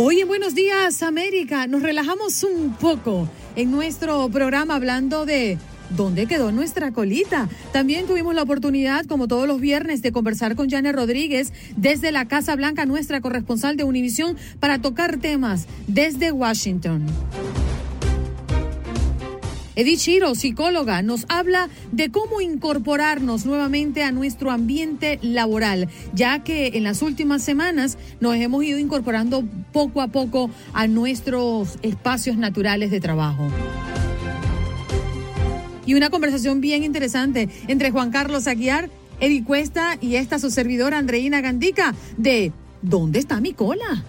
Hoy en Buenos Días América nos relajamos un poco en nuestro programa hablando de ¿Dónde quedó nuestra colita? También tuvimos la oportunidad, como todos los viernes, de conversar con Janet Rodríguez desde la Casa Blanca, nuestra corresponsal de Univisión, para tocar temas desde Washington. Edith Chiro, psicóloga, nos habla de cómo incorporarnos nuevamente a nuestro ambiente laboral, ya que en las últimas semanas nos hemos ido incorporando poco a poco a nuestros espacios naturales de trabajo. Y una conversación bien interesante entre Juan Carlos Aguiar, Eddie Cuesta y esta su servidora Andreina Gandica de ¿Dónde está mi cola?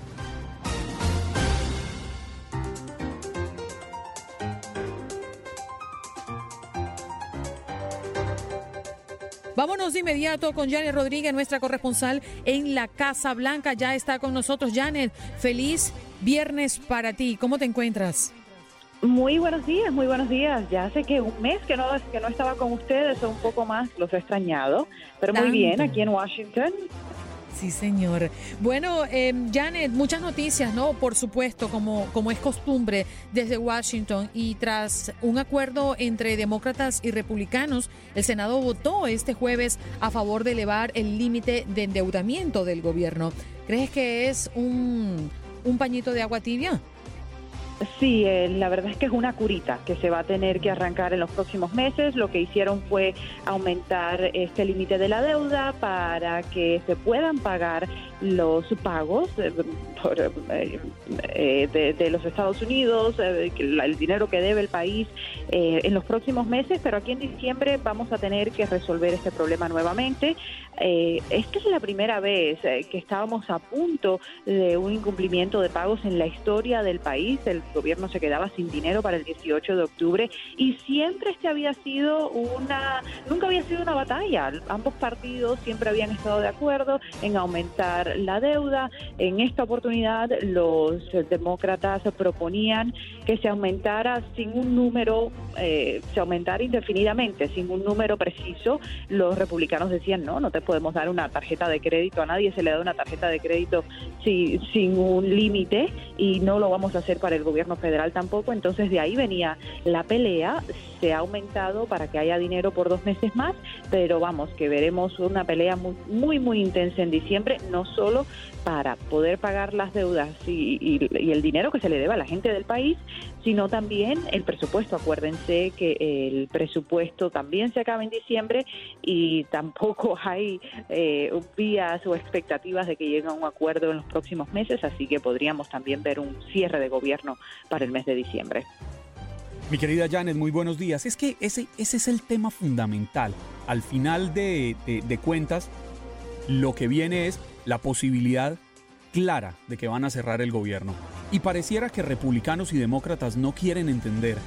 Vámonos de inmediato con Janet Rodríguez, nuestra corresponsal en la Casa Blanca. Ya está con nosotros. Janet, feliz viernes para ti. ¿Cómo te encuentras? Muy buenos días, muy buenos días. Ya hace que un mes que no, que no estaba con ustedes, un poco más los he extrañado, pero muy bien aquí en Washington. Sí, señor. Bueno, eh, Janet, muchas noticias, ¿no? Por supuesto, como, como es costumbre desde Washington y tras un acuerdo entre demócratas y republicanos, el Senado votó este jueves a favor de elevar el límite de endeudamiento del gobierno. ¿Crees que es un, un pañito de agua tibia? Sí, eh, la verdad es que es una curita que se va a tener que arrancar en los próximos meses. Lo que hicieron fue aumentar este límite de la deuda para que se puedan pagar los pagos eh, eh, de, los Estados Unidos, el dinero que debe el país en los próximos meses, pero aquí en diciembre vamos a tener que resolver este problema nuevamente. esta es la primera vez que estábamos a punto de un incumplimiento de pagos en la historia del país. El gobierno se quedaba sin dinero para el 18 de octubre y siempre este había sido una, nunca había sido una batalla. Ambos partidos siempre habían estado de acuerdo en aumentar la deuda. En esta oportunidad los demócratas proponían que se aumentara sin un número, eh, se aumentara indefinidamente, sin un número preciso. Los republicanos decían, no, no te podemos dar una tarjeta de crédito, a nadie se le da una tarjeta de crédito sin, sin un límite y no lo vamos a hacer para el gobierno federal tampoco, entonces de ahí venía la pelea, se ha aumentado para que haya dinero por dos meses más, pero vamos, que veremos una pelea muy, muy, muy intensa en diciembre, no solo para poder pagar las deudas y, y, el dinero que se le debe a la gente del país, sino también el presupuesto. Acuérdense que el presupuesto también se acaba en diciembre y tampoco hay eh, vías o expectativas de que llegue a un acuerdo en los próximos meses, así que podríamos también ver un cierre de gobierno para el mes de diciembre. Mi querida Janet, muy buenos días. Es que ese, ese es el tema fundamental. Al final de, de cuentas, lo que viene es la posibilidad clara de que van a cerrar el gobierno. Y pareciera que republicanos y demócratas no quieren entender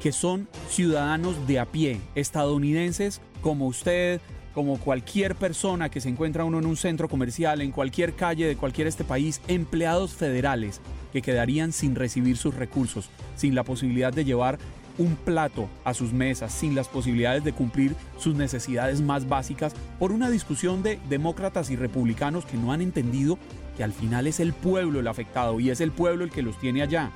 que son ciudadanos de a pie, estadounidenses como usted, como cualquier persona que se encuentra uno en un centro comercial, en cualquier calle de cualquier este país, empleados federales que quedarían sin recibir sus recursos, sin la posibilidad de llevar un plato a sus mesas, sin las posibilidades de cumplir sus necesidades más básicas, por una discusión de demócratas y republicanos que no han entendido que al final es el pueblo el afectado y es el pueblo el que los tiene allá.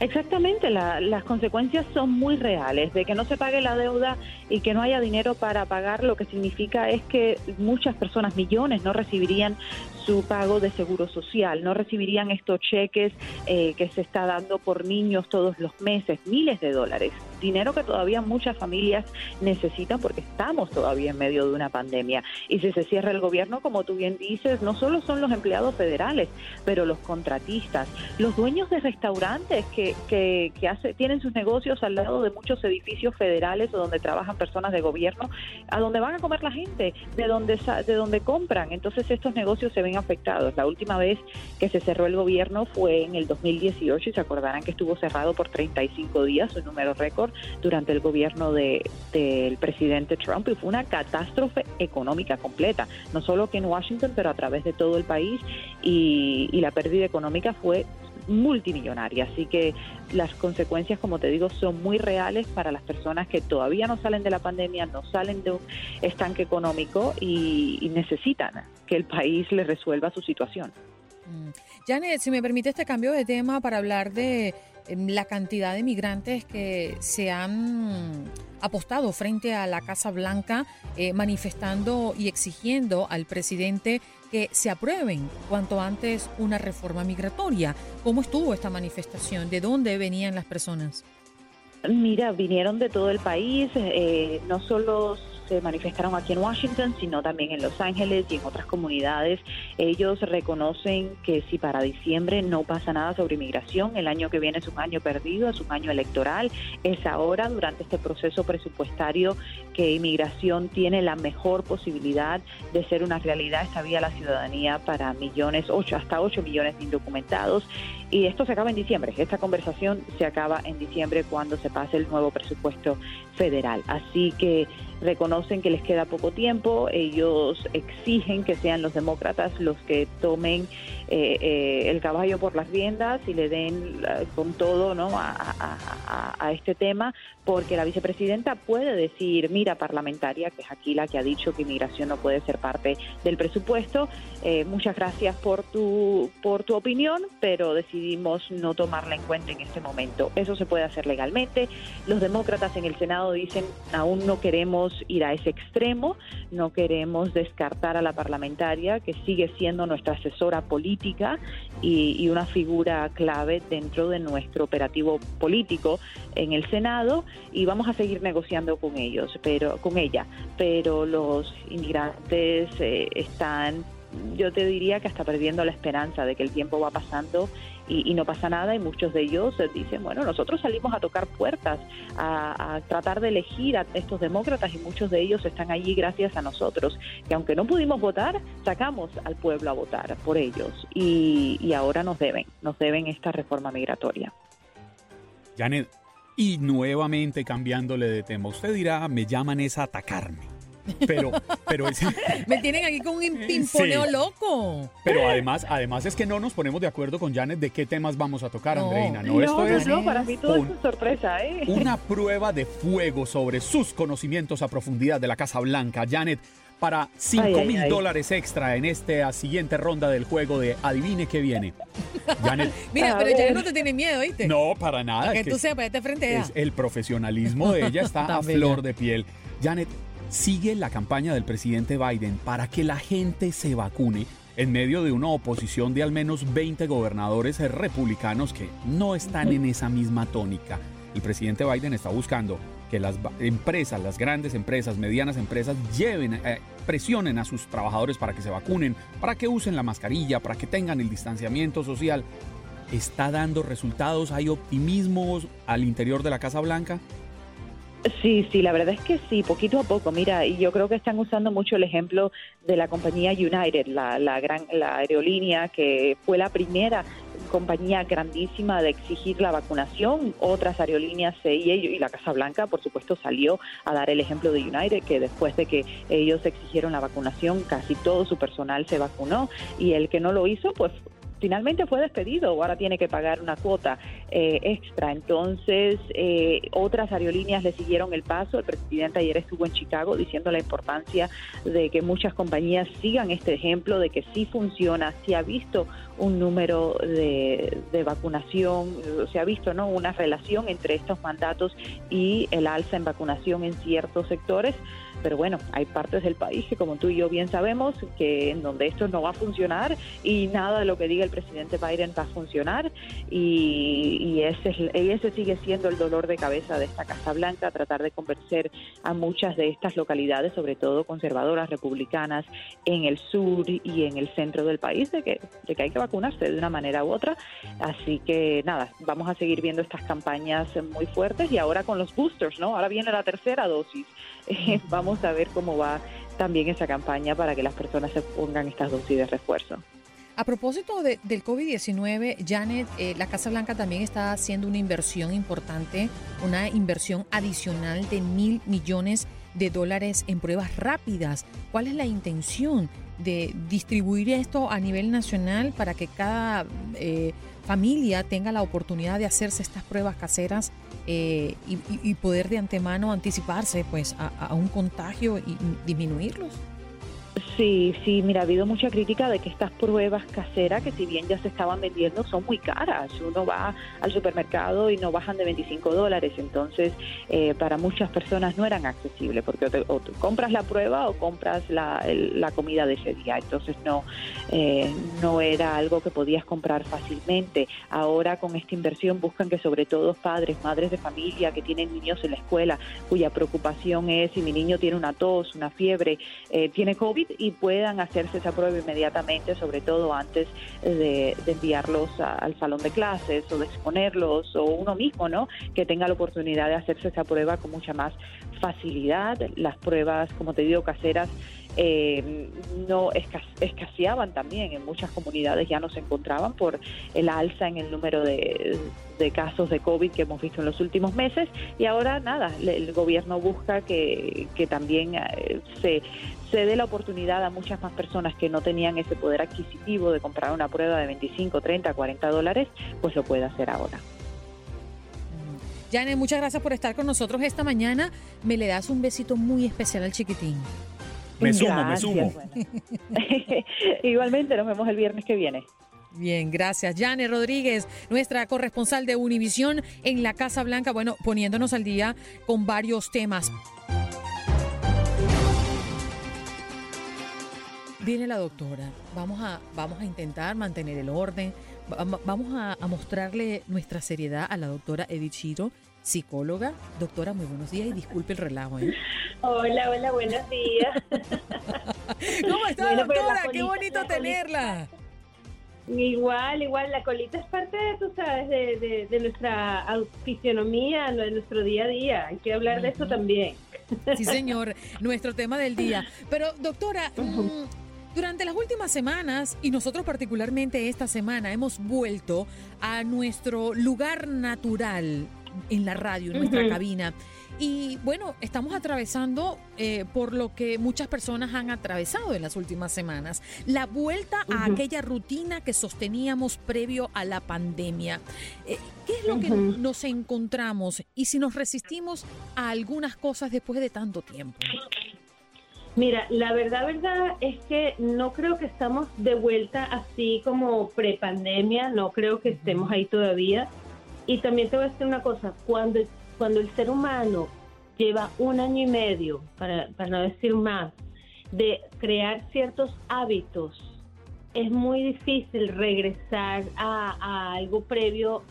Exactamente, las consecuencias son muy reales, de que no se pague la deuda y que no haya dinero para pagar, lo que significa es que muchas personas, millones, no recibirían su pago de seguro social, no recibirían estos cheques eh, que se está dando por niños todos los meses, miles de dólares, dinero que todavía muchas familias necesitan porque estamos todavía en medio de una pandemia. Y si se cierra el gobierno, como tú bien dices, no solo son los empleados federales, pero los contratistas, los dueños de restaurantes que, que, hace, tienen sus negocios al lado de muchos edificios federales o donde trabajan personas de gobierno, a donde van a comer la gente, de donde, de donde compran. Entonces estos negocios se ven afectados. La última vez que se cerró el gobierno fue en el 2018 y se acordarán que estuvo cerrado por 35 días, un número récord, durante el gobierno del presidente Trump y fue una catástrofe económica completa, no solo que en Washington, pero a través de todo el país y, y la pérdida económica fue multimillonaria. Así que las consecuencias, como te digo, son muy reales para las personas que todavía no salen de la pandemia, no salen de un estanque económico y, necesitan que el país les resuelva su situación. Mm. Janet, si me permite este cambio de tema para hablar de la cantidad de migrantes que se han apostado frente a la Casa Blanca eh, manifestando y exigiendo al presidente que se aprueben cuanto antes una reforma migratoria. ¿Cómo estuvo esta manifestación? ¿De dónde venían las personas? Mira, vinieron de todo el país, eh, no solo se manifestaron aquí en Washington, sino también en Los Ángeles y en otras comunidades. Ellos reconocen que si para diciembre no pasa nada sobre inmigración, el año que viene es un año perdido, es un año electoral, es ahora durante este proceso presupuestario que inmigración tiene la mejor posibilidad de ser una realidad esta vía la ciudadanía para millones, ocho, hasta 8 millones de indocumentados. Y esto se acaba en diciembre. Esta conversación se acaba en diciembre cuando se pase el nuevo presupuesto federal. Así que reconocen que les queda poco tiempo, ellos exigen que sean los demócratas los que tomen eh, eh, el caballo por las riendas y le den con todo ¿no? A, este tema, porque la vicepresidenta puede decir, mira parlamentaria, que es aquí la que ha dicho que inmigración no puede ser parte del presupuesto, eh, muchas gracias por tu, por tu opinión, pero decidimos no tomarla en cuenta en este momento. Eso se puede hacer legalmente. Los demócratas en el Senado dicen, aún no queremos ir a ese extremo, no queremos descartar a la parlamentaria, que sigue siendo nuestra asesora política y, una figura clave dentro de nuestro operativo político en el Senado, y vamos a seguir negociando con ellos, pero con ella. Pero los inmigrantes eh, están yo te diría que hasta perdiendo la esperanza de que el tiempo va pasando y, no pasa nada y muchos de ellos dicen, bueno, nosotros salimos a tocar puertas, a, tratar de elegir a estos demócratas y muchos de ellos están allí gracias a nosotros, que aunque no pudimos votar, sacamos al pueblo a votar por ellos y, y ahora nos deben, nos deben esta reforma migratoria. Janet, y nuevamente cambiándole de tema, usted dirá, me llaman es a atacarme. Pero, pero Me tienen aquí con un pimponeo loco. Pero además, además es que no nos ponemos de acuerdo con Janet de qué temas vamos a tocar, Andreina. No, esto es para mí todo es sorpresa, ¿eh? Una prueba de fuego sobre sus conocimientos a profundidad de la Casa Blanca. Janet, para 5 mil dólares extra en esta siguiente ronda del juego de Adivine qué viene. Janet. Mira, pero Janet no te tiene miedo, ¿viste? No, para nada. que, tú sepas, este frente a El profesionalismo de ella está a flor de piel. Janet, sigue la campaña del presidente Biden para que la gente se vacune en medio de una oposición de al menos 20 gobernadores republicanos que no están en esa misma tónica. El presidente Biden está buscando que las empresas, las grandes empresas, medianas empresas, lleven, eh, presionen a sus trabajadores para que se vacunen, para que usen la mascarilla, para que tengan el distanciamiento social. ¿Está dando resultados? ¿Hay optimismos al interior de la Casa Blanca? Sí, sí, la verdad es que sí, poquito a poco. Mira, y yo creo que están usando mucho el ejemplo de la compañía United, la gran la aerolínea que fue la primera compañía grandísima de exigir la vacunación. Otras aerolíneas y, y la Casa Blanca, por supuesto, salió a dar el ejemplo de United, que después de que ellos exigieron la vacunación, casi todo su personal se vacunó y el que no lo hizo, pues finalmente fue despedido, ahora tiene que pagar una cuota eh, extra. Entonces, eh, otras aerolíneas le siguieron el paso. El presidente ayer estuvo en Chicago diciendo la importancia de que muchas compañías sigan este ejemplo, de que sí funciona, sí ha visto un número de, de vacunación, se ha visto ¿no? una relación entre estos mandatos y el alza en vacunación en ciertos sectores pero bueno, hay partes del país que como tú y yo bien sabemos que en donde esto no va a funcionar y nada de lo que diga el presidente Biden va a funcionar y, ese, ese sigue siendo el dolor de cabeza de esta Casa Blanca, tratar de convencer a muchas de estas localidades, sobre todo conservadoras, republicanas, en el sur y en el centro del país, de que, de que hay que vacunarse de una manera u otra. Así que nada, vamos a seguir viendo estas campañas muy fuertes y ahora con los boosters, ¿no? Ahora viene la tercera dosis. vamos a ver cómo va también esa campaña para que las personas se pongan estas dosis de refuerzo. A propósito del COVID-19, Janet, eh, la Casa Blanca también está haciendo una inversión importante, una inversión adicional de mil millones de dólares en pruebas rápidas. ¿Cuál es la intención de distribuir esto a nivel nacional para que cada eh, familia tenga la oportunidad de hacerse estas pruebas caseras eh, y, poder de antemano anticiparse pues a un contagio y disminuirlos? Sí, sí, mira, ha habido mucha crítica de que estas pruebas caseras, que si bien ya se estaban vendiendo, son muy caras. Uno va al supermercado y no bajan de 25 dólares, entonces eh, para muchas personas no eran accesibles, porque o, compras la prueba o compras la, la, comida de ese día, entonces no, eh, no era algo que podías comprar fácilmente. Ahora con esta inversión buscan que sobre todo padres, madres de familia que tienen niños en la escuela, cuya preocupación es si mi niño tiene una tos, una fiebre, eh, tiene COVID, y puedan hacerse esa prueba inmediatamente, sobre todo antes de, enviarlos al salón de clases o de exponerlos o uno mismo, ¿no? Que tenga la oportunidad de hacerse esa prueba con mucha más facilidad. Las pruebas, como te digo, caseras eh, no escaseaban también en muchas comunidades ya no se encontraban por el alza en el número de, casos de COVID que hemos visto en los últimos meses y ahora nada, el gobierno busca que, también eh, se, se dé la oportunidad a muchas más personas que no tenían ese poder adquisitivo de comprar una prueba de 25, 30, 40 dólares, pues lo puede hacer ahora. Janet, muchas gracias por estar con nosotros esta mañana. Me le das un besito muy especial al chiquitín. Me sumo, me sumo. Igualmente, nos vemos el viernes que viene. Bien, gracias. Janet Rodríguez, nuestra corresponsal de Univisión en la Casa Blanca, bueno, poniéndonos al día con varios temas. Viene la doctora. Vamos a, vamos a intentar mantener el orden. Vamos a, mostrarle nuestra seriedad a la doctora Edith Chiro, psicóloga. Doctora, muy buenos días y disculpe el relajo. ¿eh? Hola, hola, buenos días. ¿Cómo está, doctora? Qué bonito tenerla. Igual, igual, la colita es parte, de, tú sabes, de, de, nuestra fisionomía, de nuestro día a día. Hay que hablar de eso también. Sí, señor, nuestro tema del día. Pero, doctora, durante las últimas semanas, y nosotros particularmente esta semana, hemos vuelto a nuestro lugar natural en la radio, en nuestra cabina. Y bueno, estamos atravesando eh, por lo que muchas personas han atravesado en las últimas semanas, la vuelta a aquella rutina que sosteníamos previo a la pandemia. Eh, ¿Qué es lo que nos encontramos y si nos resistimos a algunas cosas después de tanto tiempo? Mira, la verdad, verdad es que no creo que estamos de vuelta así como prepandemia, no creo que estemos ahí todavía. Y también te voy a decir una cosa, cuando, cuando el ser humano lleva un año y medio, para, para no decir más, de crear ciertos hábitos, es muy difícil regresar a, algo previo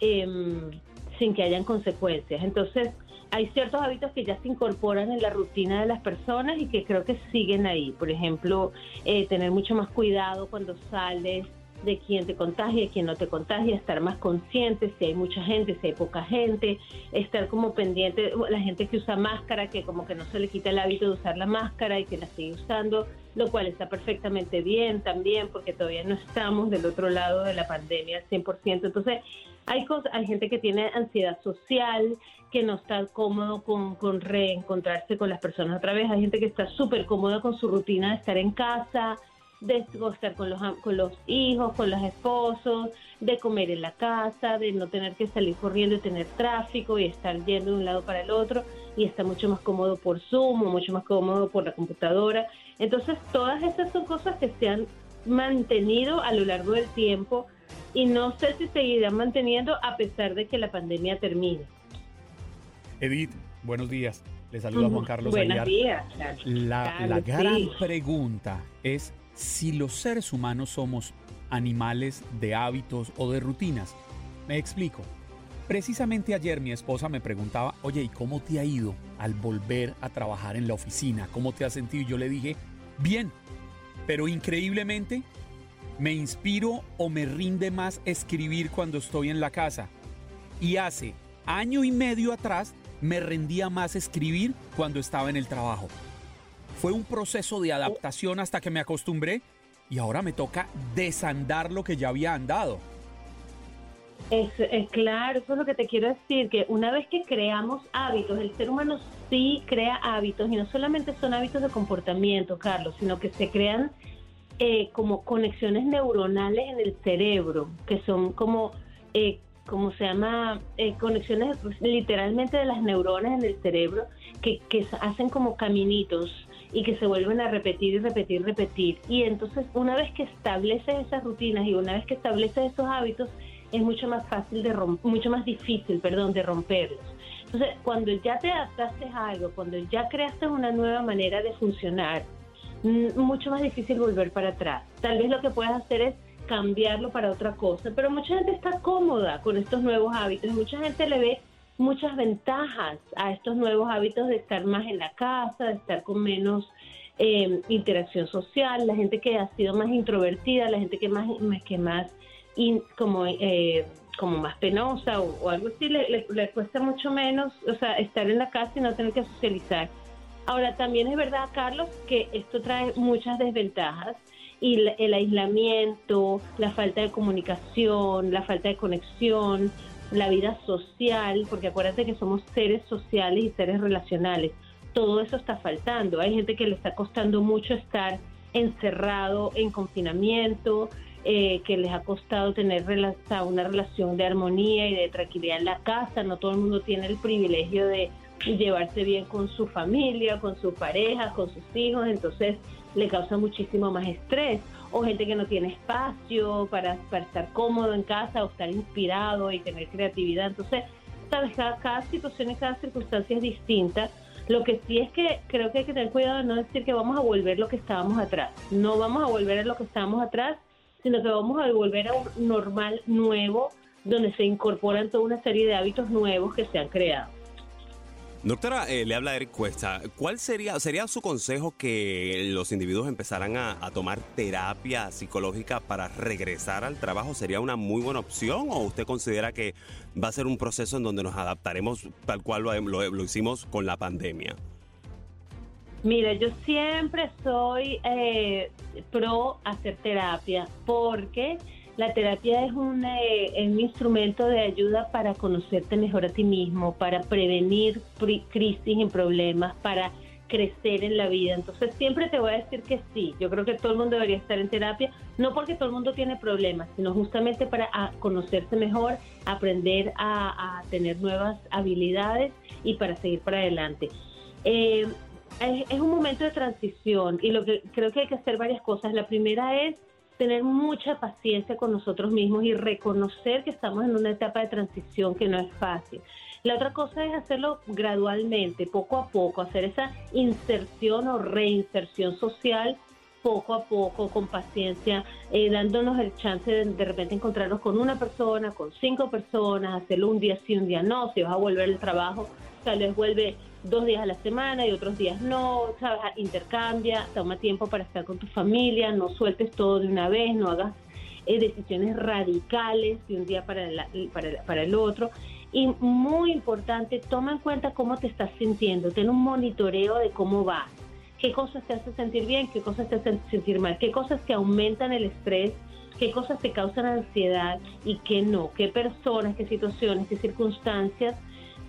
em, sin que hayan consecuencias. Entonces, hay ciertos hábitos que ya se incorporan en la rutina de las personas y que creo que siguen ahí. Por ejemplo, eh, tener mucho más cuidado cuando sales de quién te contagia, quién no te contagia, estar más consciente si hay mucha gente, si hay poca gente, estar como pendiente, la gente que usa máscara, que como que no se le quita el hábito de usar la máscara y que la sigue usando, lo cual está perfectamente bien también porque todavía no estamos del otro lado de la pandemia al 100%. Entonces, hay, cosas, hay gente que tiene ansiedad social, que no está cómodo con, con reencontrarse con las personas otra vez. Hay gente que está súper cómoda con su rutina de estar en casa, de estar con los, con los hijos, con los esposos, de comer en la casa, de no tener que salir corriendo y tener tráfico y estar yendo de un lado para el otro y está mucho más cómodo por Zoom o mucho más cómodo por la computadora. Entonces, todas esas son cosas que se han mantenido a lo largo del tiempo y no sé si seguirán manteniendo a pesar de que la pandemia termine. Edith, buenos días. Le saluda Juan Carlos Buenos días. La, la gran pregunta es si los seres humanos somos animales de hábitos o de rutinas. Me explico. Precisamente ayer mi esposa me preguntaba, oye, ¿y cómo te ha ido al volver a trabajar en la oficina? ¿Cómo te has sentido? Y yo le dije, bien, pero increíblemente me inspiro o me rinde más escribir cuando estoy en la casa. Y hace año y medio atrás me rendía más escribir cuando estaba en el trabajo. Fue un proceso de adaptación hasta que me acostumbré y ahora me toca desandar lo que ya había andado. Es, claro, eso es lo que te quiero decir, que una vez que creamos hábitos, el ser humano sí crea hábitos y no solamente son hábitos de comportamiento, Carlos, sino que se crean eh, como conexiones neuronales en el cerebro, que son como, eh, como se llama, eh, conexiones literalmente de las neuronas en el cerebro, que, que hacen como caminitos y que se vuelven a repetir y repetir y repetir. Y entonces una vez que estableces esas rutinas y una vez que estableces esos hábitos, es mucho más fácil de mucho más difícil, perdón, de romperlos. Entonces, cuando ya te adaptaste a algo, cuando ya creaste una nueva manera de funcionar, mucho más difícil volver para atrás. Tal vez lo que puedes hacer es cambiarlo para otra cosa, pero mucha gente está cómoda con estos nuevos hábitos, mucha gente le ve muchas ventajas a estos nuevos hábitos de estar más en la casa, de estar con menos eh, interacción social, la gente que ha sido más introvertida, la gente que más que más como eh, como más penosa o, algo así le, cuesta mucho menos, o sea, estar en la casa y no tener que socializar. Ahora, también es verdad, Carlos, que esto trae muchas desventajas y el aislamiento, la falta de comunicación, la falta de conexión, la vida social, porque acuérdate que somos seres sociales y seres relacionales. Todo eso está faltando. Hay gente que le está costando mucho estar encerrado en confinamiento, eh, que les ha costado tener una relación de armonía y de tranquilidad en la casa. No todo el mundo tiene el privilegio de llevarse bien con su familia, con su pareja, con sus hijos, entonces le causa muchísimo más estrés. O gente que no tiene espacio para, para estar cómodo en casa o estar inspirado y tener creatividad. Entonces, sabes, cada, cada situación y cada circunstancia es distinta. Lo que sí es que creo que hay que tener cuidado de no decir que vamos a volver lo que estábamos atrás. No vamos a volver a lo que estábamos atrás, sino que vamos a volver a un normal nuevo donde se incorporan toda una serie de hábitos nuevos que se han creado. Doctora, eh, le habla Eric Cuesta. ¿Cuál sería, sería su consejo que los individuos empezaran a, tomar terapia psicológica para regresar al trabajo? ¿Sería una muy buena opción o usted considera que va a ser un proceso en donde nos adaptaremos tal cual lo, lo, hicimos con la pandemia? Mira, yo siempre soy eh, pro hacer terapia porque la terapia es un, eh, un, instrumento de ayuda para conocerte mejor a ti mismo, para prevenir crisis y problemas, para crecer en la vida. Entonces siempre te voy a decir que sí, yo creo que todo el mundo debería estar en terapia, no porque todo el mundo tiene problemas, sino justamente para conocerse mejor, aprender a, tener nuevas habilidades y para seguir para adelante. Eh, es, es un momento de transición y lo que creo que hay que hacer varias cosas. La primera es tener mucha paciencia con nosotros mismos y reconocer que estamos en una etapa de transición que no es fácil. La otra cosa es hacerlo gradualmente, poco a poco, hacer esa inserción o reinserción social poco a poco, con paciencia, eh, dándonos el chance de de repente encontrarnos con una persona, con cinco personas, hacerlo un día sí, un día no, si vas a volver al trabajo, tal vez vuelve dos días a la semana y otros días no, ¿sabes? Intercambia, toma tiempo para estar con tu familia, no sueltes todo de una vez, no hagas eh, decisiones radicales de un día para, para, para el otro. Y muy importante, toma en cuenta cómo te estás sintiendo, ten un monitoreo de cómo vas, qué cosas te hacen sentir bien, qué cosas te hacen sentir mal, qué cosas te aumentan el estrés, qué cosas te causan ansiedad y qué no, qué personas, qué situaciones, qué circunstancias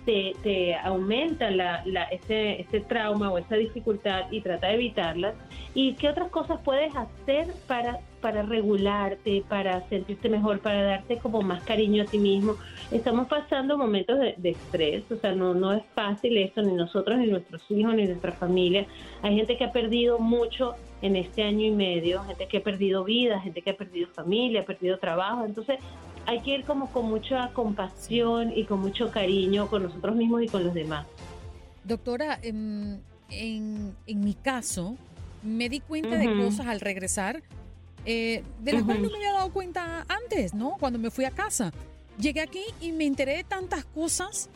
te, te aumenta la, la, ese, ese trauma o esa dificultad y trata de evitarlas. ¿Y qué otras cosas puedes hacer para, para regularte, para sentirte mejor, para darte como más cariño a ti mismo? Estamos pasando momentos de, de estrés, o sea, no, no es fácil esto, ni nosotros, ni nuestros hijos, ni nuestra familia. Hay gente que ha perdido mucho en este año y medio, gente que ha perdido vida, gente que ha perdido familia, ha perdido trabajo. Entonces, hay que ir como con mucha compasión y con mucho cariño con nosotros mismos y con los demás. Doctora, en, en, en mi caso, me di cuenta de Ujú. cosas al regresar eh, de las cuales no me había dado cuenta antes, ¿no? Cuando me fui a casa. Llegué aquí y me enteré de tantas cosas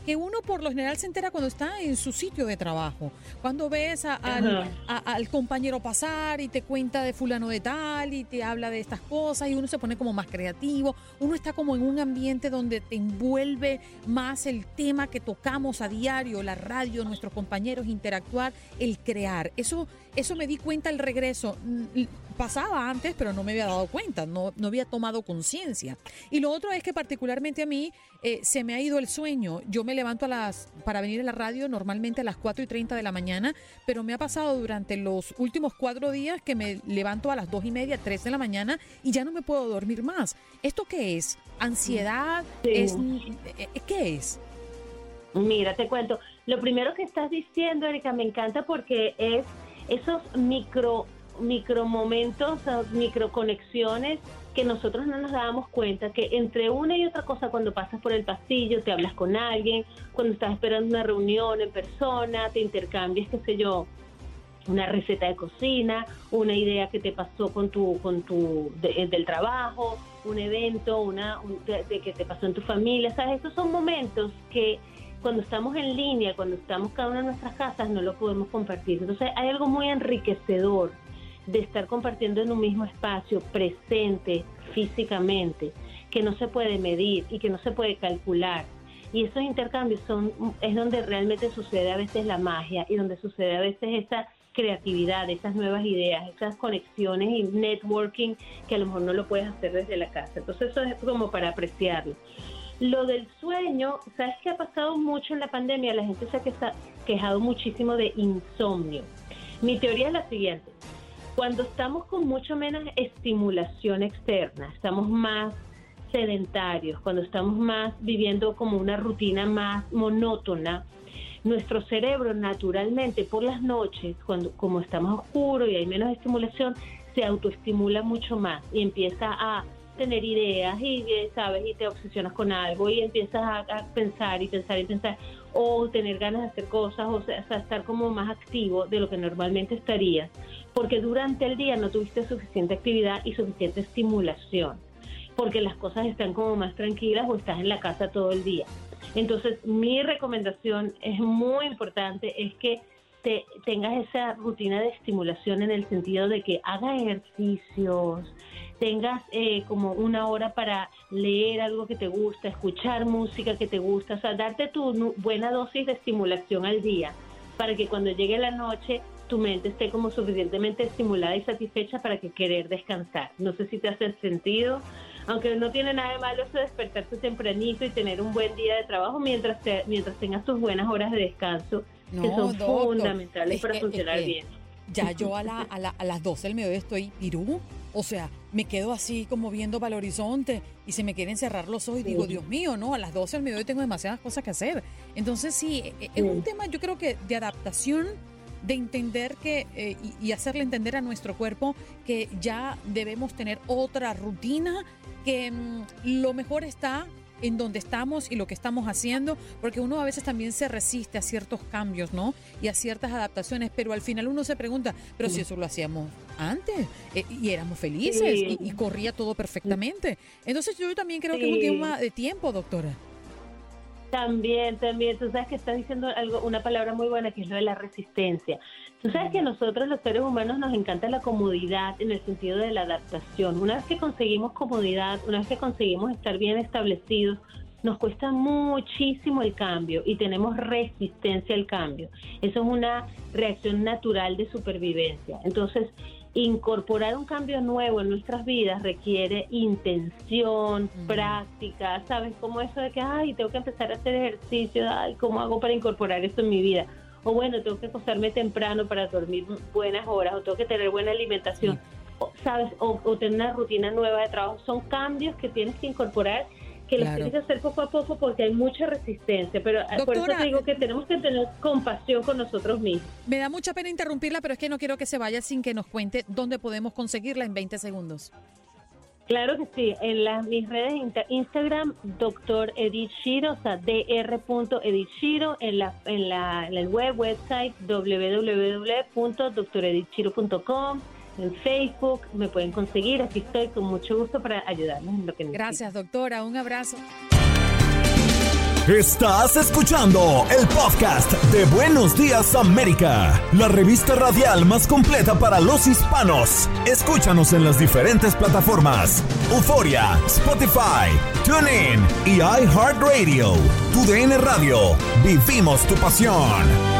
que uno por lo general se entera cuando está en su sitio de trabajo. Cuando ves a- al, a- al compañero pasar y te cuenta de fulano de tal y te habla de estas cosas y uno se pone como más creativo. Uno está como en un ambiente donde te envuelve más el tema que tocamos a diario, la radio, nuestros compañeros, interactuar, el crear. Eso, eso me di cuenta al regreso. Pasaba antes, pero no me había dado cuenta, no, no había tomado conciencia. Y lo otro es que particularmente a mí eh, se me ha ido el sueño. Yo me levanto a las, para venir a la radio normalmente a las 4 y 30 de la mañana, pero me ha pasado durante los últimos cuatro días que me levanto a las 2 y media, 3 de la mañana y ya no me puedo dormir más. ¿Esto qué es? ¿Ansiedad? Sí. ¿Es, eh, ¿Qué es? Mira, te cuento. Lo primero que estás diciendo, Erika, me encanta porque es esos micro, micro momentos, o micro conexiones que nosotros no nos dábamos cuenta que entre una y otra cosa, cuando pasas por el pasillo, te hablas con alguien, cuando estás esperando una reunión en persona, te intercambias, qué sé yo, una receta de cocina, una idea que te pasó con tu, con tu de- del trabajo, un evento, una un- de, que te pasó en tu familia, sabes, estos son momentos que cuando estamos en línea, cuando estamos cada una en nuestras casas, no lo podemos compartir. Entonces hay algo muy enriquecedor de estar compartiendo en un mismo espacio, presente físicamente, que no se puede medir y que no se puede calcular. Y esos intercambios son es donde realmente sucede a veces la magia y donde sucede a veces esa creatividad, esas nuevas ideas, esas conexiones y networking que a lo mejor no lo puedes hacer desde la casa. Entonces eso es como para apreciarlo. Lo del sueño, ¿sabes qué ha pasado mucho en la pandemia? La gente se ha queja- quejado muchísimo de insomnio. Mi teoría es la siguiente. Cuando estamos con mucho menos estimulación externa, estamos más sedentarios, cuando estamos más viviendo como una rutina más monótona, nuestro cerebro naturalmente por las noches, cuando como está más oscuro y hay menos estimulación, se autoestimula mucho más y empieza a tener ideas y eh, sabes y te obsesionas con algo y empiezas a, a pensar y pensar y pensar o tener ganas de hacer cosas o sea, estar como más activo de lo que normalmente estarías porque durante el día no tuviste suficiente actividad y suficiente estimulación porque las cosas están como más tranquilas o estás en la casa todo el día. Entonces, mi recomendación es muy importante, es que te, tengas esa rutina de estimulación en el sentido de que hagas ejercicios, tengas eh, como una hora para leer algo que te gusta, escuchar música que te gusta, o sea, darte tu buena dosis de estimulación al día para que cuando llegue la noche tu mente esté como suficientemente estimulada y satisfecha para que querer descansar. No sé si te hace sentido, aunque no tiene nada de malo eso de despertarse tempranito y tener un buen día de trabajo mientras te- mientras tengas tus buenas horas de descanso, que son doctor, fundamentales es para funcionar bien. Ya yo a, la- a, la- a las 12 del mediodía estoy pirú. O sea, me quedo así como viendo para el horizonte y se me quieren cerrar los ojos y digo, Dios mío, no, a las 12 del mediodía tengo demasiadas cosas que hacer. Entonces sí, e- e- es un tema yo creo que de adaptación, de entender que eh, y, y hacerle entender a nuestro cuerpo que ya debemos tener otra rutina, que mm, lo mejor está en donde estamos y lo que estamos haciendo, porque uno a veces también se resiste a ciertos cambios, ¿no? Y a ciertas adaptaciones, pero al final uno se pregunta, pero si eso lo hacíamos antes eh, y éramos felices Sí. y, y corría todo perfectamente. Entonces yo también creo que es un tema de tiempo, doctora. También, también, tú sabes que estás diciendo algo, una palabra muy buena que es lo de la resistencia. Tú sabes que a nosotros los seres humanos nos encanta la comodidad en el sentido de la adaptación. Una vez que conseguimos comodidad, una vez que conseguimos estar bien establecidos, nos cuesta muchísimo el cambio y tenemos resistencia al cambio. Eso es una reacción natural de supervivencia. Entonces, incorporar un cambio nuevo en nuestras vidas requiere intención, Mm. práctica, ¿sabes? Como eso de que, ay, tengo que empezar a hacer ejercicio, ay, ¿cómo hago para incorporar esto en mi vida? O bueno, tengo que acostarme temprano para dormir buenas horas, o tengo que tener buena alimentación, o, ¿sabes? O, o tener una rutina nueva de trabajo. Son cambios que tienes que incorporar que Claro. tienes que hacer poco a poco porque hay mucha resistencia, pero eh, por eso Doctora, te digo que tenemos que tener compasión con nosotros mismos. Me da mucha pena interrumpirla, pero es que no quiero que se vaya sin que nos cuente dónde podemos conseguirla en 20 segundos. Claro que sí, en las, mis redes Instagram, doctor Edith Shiro, o sea, dr.edithshiro, en la, en la, en el web, website www.doctoredithshiro.com, en Facebook, me pueden conseguir, aquí estoy con mucho gusto para ayudarles en lo que necesiten. Gracias, doctora. Un abrazo. Estás escuchando el podcast de Buenos Días América, la revista radial más completa para los hispanos. Escúchanos en las diferentes plataformas: Euforia, Spotify, TuneIn y iHeartRadio. Tu DN Radio. Vivimos tu pasión.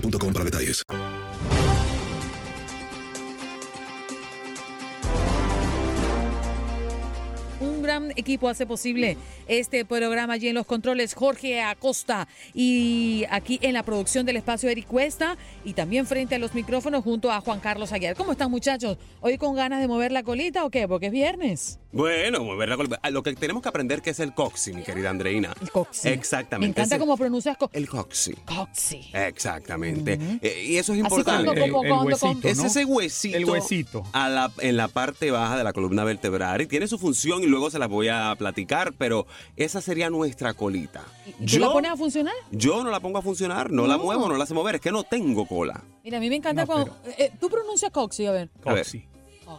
detalles. Un gran equipo hace posible este programa allí en los controles Jorge Acosta y aquí en la producción del espacio Eric Cuesta y también frente a los micrófonos junto a Juan Carlos Aguiar. ¿Cómo están muchachos? ¿Hoy con ganas de mover la colita o qué? Porque es viernes. Bueno, mover la col- Lo que tenemos que aprender que es el coxi, mi querida Andreina. El coxi. Exactamente. Me encanta cómo pronuncias co- El coxi. coxi. Exactamente. Eh, y eso es Así importante. cuando- como- el, el cuando- huesito, Es ¿no? ese huesito, El huesito. A la, en la parte baja de la columna vertebral y tiene su función y luego se la voy a platicar, pero esa sería nuestra colita. ¿Y tú la pones a funcionar? yo no la pongo a funcionar, no, la muevo, no la sé mover, es que no tengo cola. Mira, a mí me encanta No, cuando... eh, tú pronuncias coxi, a ver. A ver.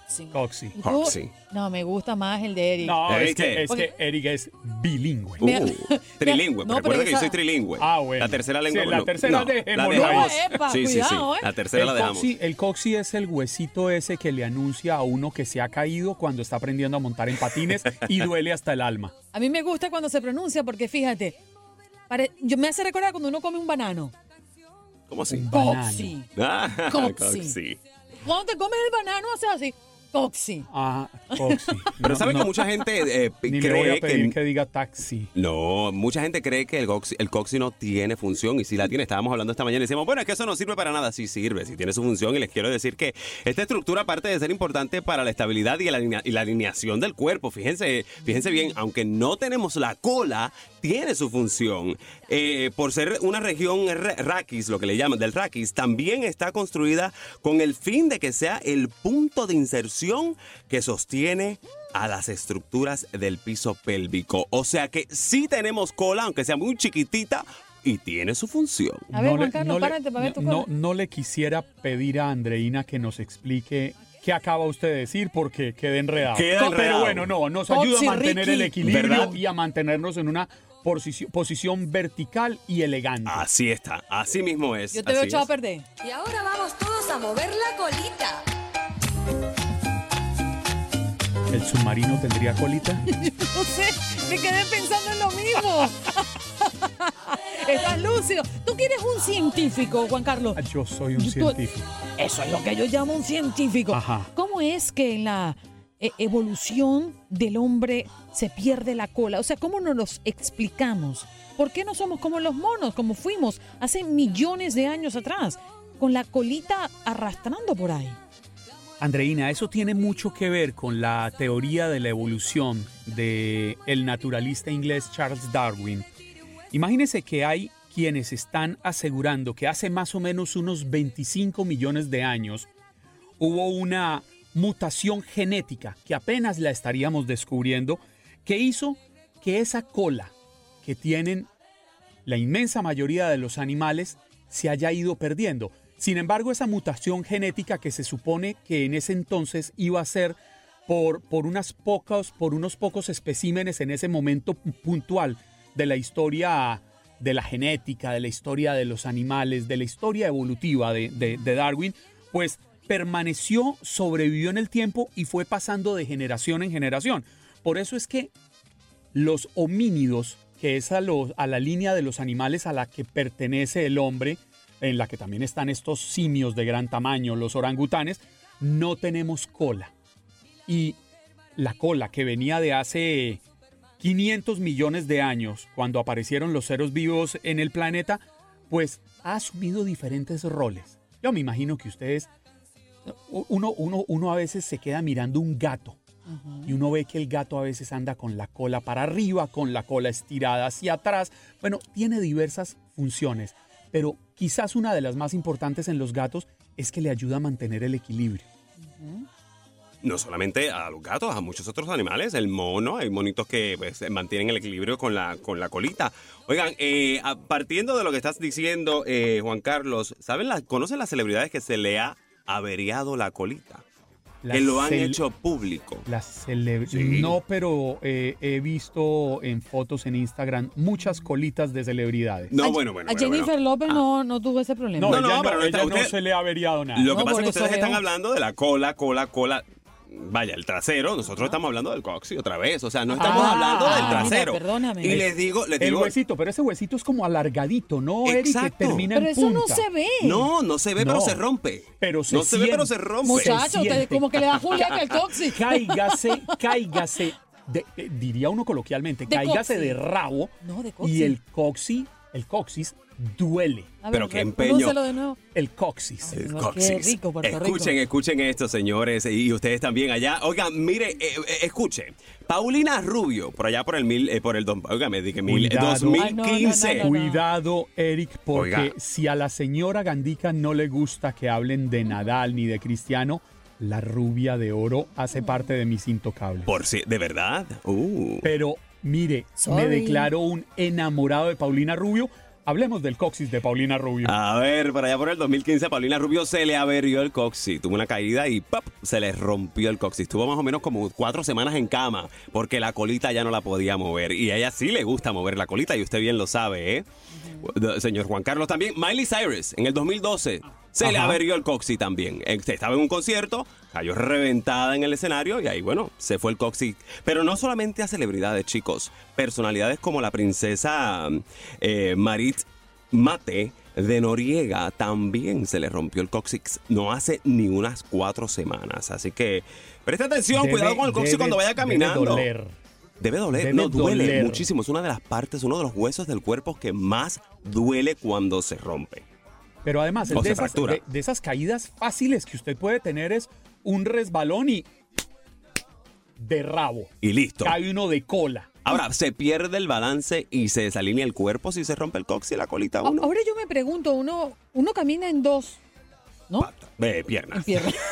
Coxi. Coxi. Coxi. ¿Y tú? Coxi. No, me gusta más el de Eric. No, es que, es que Eric es bilingüe. Uh, trilingüe, No, recuerda que yo soy trilingüe. Ah, bueno. La tercera lengua. Sí, la tercera no, la dejamos. Epa, sí, sí, sí. cuidado, ¿eh? La tercera el, la dejamos. coxi, el coxi es el huesito ese que le anuncia a uno que se ha caído cuando está aprendiendo a montar en patines y duele hasta el alma. A mí me gusta cuando se pronuncia porque fíjate, pare- yo me hace recordar cuando uno come un banano. ¿Cómo así? Banano. Coxi. Ah, Coxi. coxi. Cuando te comes el banano hace así, coxi. Ah, coxi. Pero No, saben no, que mucha gente eh, Ni le voy cree a pedir que... que... diga taxi. No, mucha gente cree que el coxi, el coxi no tiene función y si la tiene, estábamos hablando esta mañana y decíamos, bueno, es que eso no sirve para nada. Sí sirve, sí tiene su función y les quiero decir que esta estructura, aparte de ser importante para la estabilidad y la, y la alineación del cuerpo, fíjense, fíjense bien, aunque no tenemos la cola, tiene su función. Eh, por ser una región ra- raquis, lo que le llaman del raquis, también está construida con el fin de que sea el punto de inserción que sostiene a las estructuras del piso pélvico. O sea que sí tenemos cola, aunque sea muy chiquitita, y tiene su función. A ver, No Juan le- Carlos, no le- párate para ver tu cola. no le quisiera pedir a Andreina que nos explique qué acaba usted de decir porque quede enredado. Queda enredado. Pero bueno, no, nos ayuda a mantener Ricky. el equilibrio ¿Verdad? y a mantenernos en una posición vertical y elegante. Así está, así mismo es. Yo te veo echado a perder. Y ahora vamos todos a mover la colita. ¿El submarino tendría colita? No sé, me quedé pensando en lo mismo. Estás lúcido. Tú quieres un científico, Juan Carlos. Ah, Yo soy un Tú- científico. Eso es lo que yo llamo un científico. Ajá. ¿Cómo es que en la evolución del hombre se pierde la cola? O sea, ¿cómo nos los explicamos? ¿Por qué no somos como los monos, como fuimos hace millones de años atrás, con la colita arrastrando por ahí? Andreina, eso tiene mucho que ver con la teoría de la evolución del el naturalista inglés Charles Darwin. Imagínese que hay quienes están asegurando que hace más o menos unos 25 millones de años hubo una mutación genética que apenas la estaríamos descubriendo, que hizo que esa cola que tienen la inmensa mayoría de los animales se haya ido perdiendo. Sin embargo, esa mutación genética que se supone que en ese entonces iba a ser por, por, unas pocos, por unos pocos especímenes en ese momento puntual de la historia de la genética, de la historia de los animales, de la historia evolutiva de, de, de Darwin, pues permaneció, sobrevivió en el tiempo y fue pasando de generación en generación. Por eso es que los homínidos, que es a, la línea de los animales a la que pertenece el hombre, en la que también están estos simios de gran tamaño, los orangutanes, no tenemos cola. Y la cola que venía de hace 500 millones de años, cuando aparecieron los seres vivos en el planeta, pues ha asumido diferentes roles. Yo me imagino que ustedes, uno, uno, uno a veces se queda mirando un gato y uno ve que el gato a veces anda con la cola para arriba, con la cola estirada hacia atrás. Bueno, tiene diversas funciones, pero quizás una de las más importantes en los gatos es que le ayuda a mantener el equilibrio. No solamente a los gatos, a muchos otros animales, el mono, hay monitos que pues, mantienen el equilibrio con la, con la colita. Oigan, eh, partiendo de lo que estás diciendo, eh, Juan Carlos, ¿saben la, ¿conocen las celebridades que se le ha averiado la colita? La que lo han hecho público. Las cele- Sí. No, pero eh, he visto en fotos en Instagram muchas colitas de celebridades. No, bueno, bueno. A bueno, Jennifer bueno. López no, no tuvo ese problema. No, No, no, ella, no, pero ella no se le ha averiado nada. Lo que No, pasa es que ustedes están hablando de la cola, cola, cola. Vaya, el trasero. Nosotros estamos hablando del coxi otra vez. O sea, no estamos Ah, hablando del mira, trasero. perdóname. Y les digo, les El digo. huesito, pero ese huesito es como alargadito, ¿no, Eric? Que Exacto. termina Pero en eso no se ve. No, no se ve, pero No. se rompe. Pero se no se ve, pero se rompe. Muchacho, se usted siente. como que le da Julián el coxi. Cáigase, cáigase, de- eh, diría uno coloquialmente, De cáigase coxi. de rabo. No, de coxi. Y el coxi, el coxis, duele. A Pero qué empeño. pronúncialo de nuevo. El coxis. El Qué coxis. rico, Puerto Rico. escuchen, escuchen esto, señores, y ustedes también allá. Oigan, mire, eh, eh, escuchen. Paulina Rubio, por allá por el mil, eh, por el, dos- oiga, me dije mil, eh, Cuidado. 2015. Ay, no, no, no, no. Cuidado, Eric, porque Oiga. si a la señora Gandica no le gusta que hablen de Nadal ni de Cristiano, la rubia de oro hace parte de mis intocables. Por si, de verdad. Uh. Pero mire, me declaro un enamorado de Paulina Rubio. Hablemos del coxis de Paulina Rubio. A ver, por allá por el 2015 a Paulina Rubio se le averió el coxis. Tuvo una caída y ¡pop! se le rompió el coxis. Estuvo más o menos como cuatro semanas en cama porque la colita ya no la podía mover. Y a ella sí le gusta mover la colita y usted bien lo sabe, ¿eh? Señor Juan Carlos también. Miley Cyrus en el 2012 se le averió el coxis también. Eh, Estaba en un concierto, cayó reventada en el escenario y ahí, bueno, se fue el coxis. Pero no solamente a celebridades, chicos. Personalidades como la princesa eh, Marit Mate de Noriega también se le rompió el coxis no hace ni unas cuatro semanas. Así que presta atención, Debe- cuidado con el coxis debe- cuando vaya caminando. Debe doler. Debe doler, Debe no duele doler. muchísimo. Es una de las partes, uno de los huesos del cuerpo que más duele cuando se rompe. Pero además, el O de, esas, de esas caídas fáciles que usted puede tener es un resbalón y de rabo. Y listo. Cae uno de cola. Ahora, se pierde el balance y se desalinea el cuerpo si se rompe el coxis y la colita A- uno. Ahora yo me pregunto, uno, uno camina en dos, ¿no? Pata, eh, En piernas.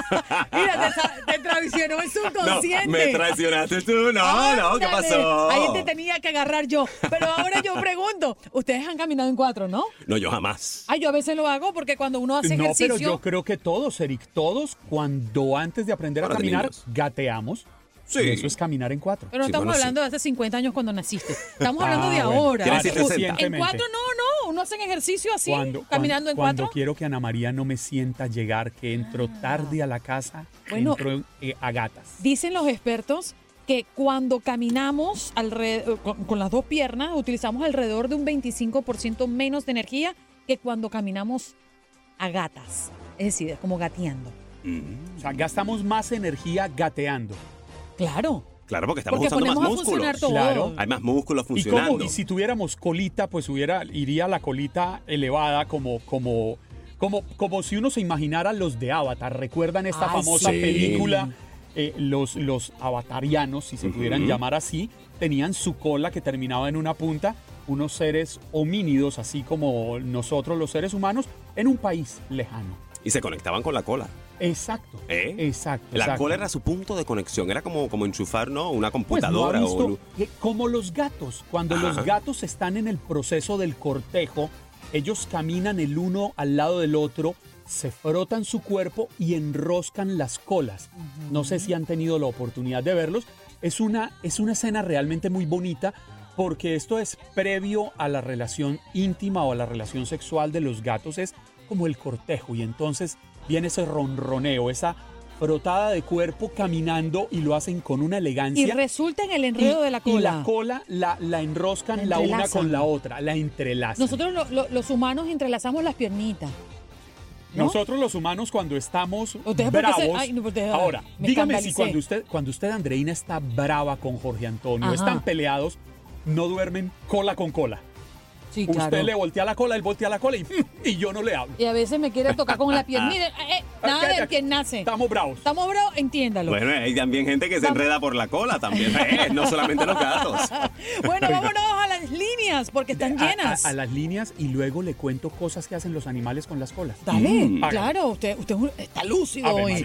Mira, te, te traicionó el No, subconsciente. me traicionaste tú. No, no, ¿qué Ándale. pasó? Ahí te tenía que agarrar yo. Pero ahora yo pregunto, ustedes han caminado en cuatro, ¿no? No, yo jamás. Ay, yo a veces lo hago porque cuando uno hace No, ejercicio... pero yo creo que todos, Eric, todos, cuando antes de aprender a Para caminar, niños. gateamos. Sí. Y eso es caminar en cuatro. Pero no Sí, estamos bueno, sí. hablando de hace 50 años cuando naciste. Estamos hablando de Ah, bueno. ahora. Quiere decir Uy, 60. En cuatro no, no. Uno hace ejercicio así, Cuando, caminando en cuando cuatro. quiero que Ana María no me sienta llegar, que entro tarde a la casa, Bueno. entro eh, a gatas. Dicen los expertos que cuando caminamos alre- con, con las dos piernas utilizamos alrededor de un 25% menos de energía que cuando caminamos a gatas. Es decir, como gateando. O sea, gastamos más energía gateando. Claro. Claro, porque estamos Porque usando más músculos. Claro. Hay más músculos ¿Y, funcionando. cómo? y si tuviéramos colita, pues hubiera, iría la colita elevada como, como, como, como si uno se imaginara los de Avatar. ¿Recuerdan esta Ay, famosa sí. película? Eh, los, los avatarianos, si se pudieran llamar así, tenían su cola que terminaba en una punta, unos seres homínidos, así como nosotros los seres humanos, en un país lejano. Y se conectaban con la cola. Exacto. ¿Eh? Exacto. La exacto. cola era su punto de conexión. Era como, como enchufar, ¿no? Una Pues no ha computadora visto o... que como los gatos, cuando Ajá. los gatos están en el proceso del cortejo, ellos caminan el uno al lado del otro, se frotan su cuerpo y enroscan las colas. No sé si han tenido la oportunidad de verlos. Es una, es una escena realmente muy bonita porque esto es previo a la relación íntima o a la relación sexual de los gatos. Es como el cortejo y entonces viene ese ronroneo, esa frotada de cuerpo caminando y lo hacen con una elegancia. Y resulta en el enredo Y- de la Y cola. la cola la, la enroscan La la, una con la otra, la entrelazan. Nosotros lo- lo- los humanos entrelazamos las piernitas. ¿no? Nosotros los humanos cuando estamos bravos. se- ay, no, ustedes- ahora, me dígame si cuando usted, cuando usted, Andreina, está brava con Jorge Antonio, Ajá. están peleados, no duermen cola con cola. Sí, Usted claro. le voltea la cola, él voltea la cola y, y yo no le hablo. Y a veces me quiere tocar con la piernita. Eh, eh, nada de quien nace. Estamos bravos. Estamos bravos, entiéndalo. Bueno, hay también gente que se enreda por la cola también. Eh, no solamente los gatos. Bueno, vámonos a las líneas porque están llenas. A, a las líneas y luego le cuento cosas que hacen los animales con las colas. Dale, Mm. claro, usted, usted está lúcido hoy.